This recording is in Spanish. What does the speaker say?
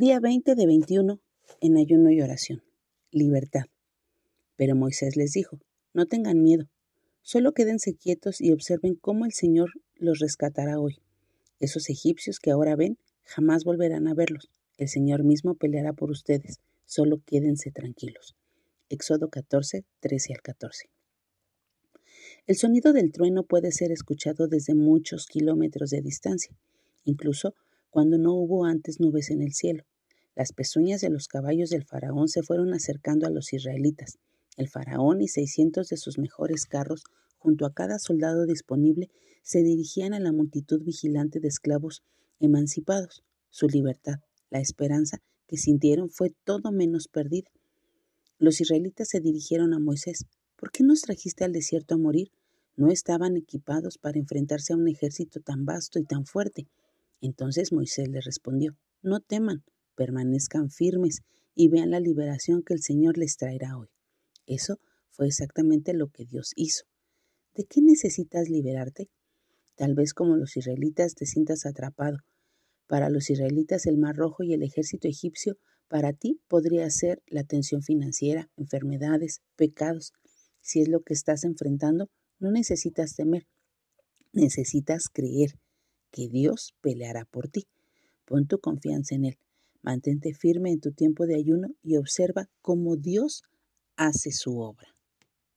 Día 20 de 21 en ayuno y oración. Libertad. Pero Moisés les dijo, no tengan miedo, solo quédense quietos y observen cómo el Señor los rescatará hoy. Esos egipcios que ahora ven jamás volverán a verlos. El Señor mismo peleará por ustedes, solo quédense tranquilos. Éxodo 14, 13 al 14. El sonido del trueno puede ser escuchado desde muchos kilómetros de distancia, incluso cuando no hubo antes nubes en el cielo. Las pezuñas de los caballos del faraón se fueron acercando a los israelitas. El faraón y seiscientos de sus mejores carros, junto a cada soldado disponible, se dirigían a la multitud vigilante de esclavos emancipados. Su libertad, la esperanza que sintieron fue todo menos perdida. Los israelitas se dirigieron a Moisés. ¿Por qué nos trajiste al desierto a morir? No estaban equipados para enfrentarse a un ejército tan vasto y tan fuerte. Entonces Moisés le respondió, no teman, permanezcan firmes y vean la liberación que el Señor les traerá hoy. Eso fue exactamente lo que Dios hizo. ¿De qué necesitas liberarte? Tal vez como los israelitas te sientas atrapado. Para los israelitas el Mar Rojo y el ejército egipcio, para ti podría ser la tensión financiera, enfermedades, pecados. Si es lo que estás enfrentando, no necesitas temer, necesitas creer que Dios peleará por ti. Pon tu confianza en Él. Mantente firme en tu tiempo de ayuno y observa cómo Dios hace su obra.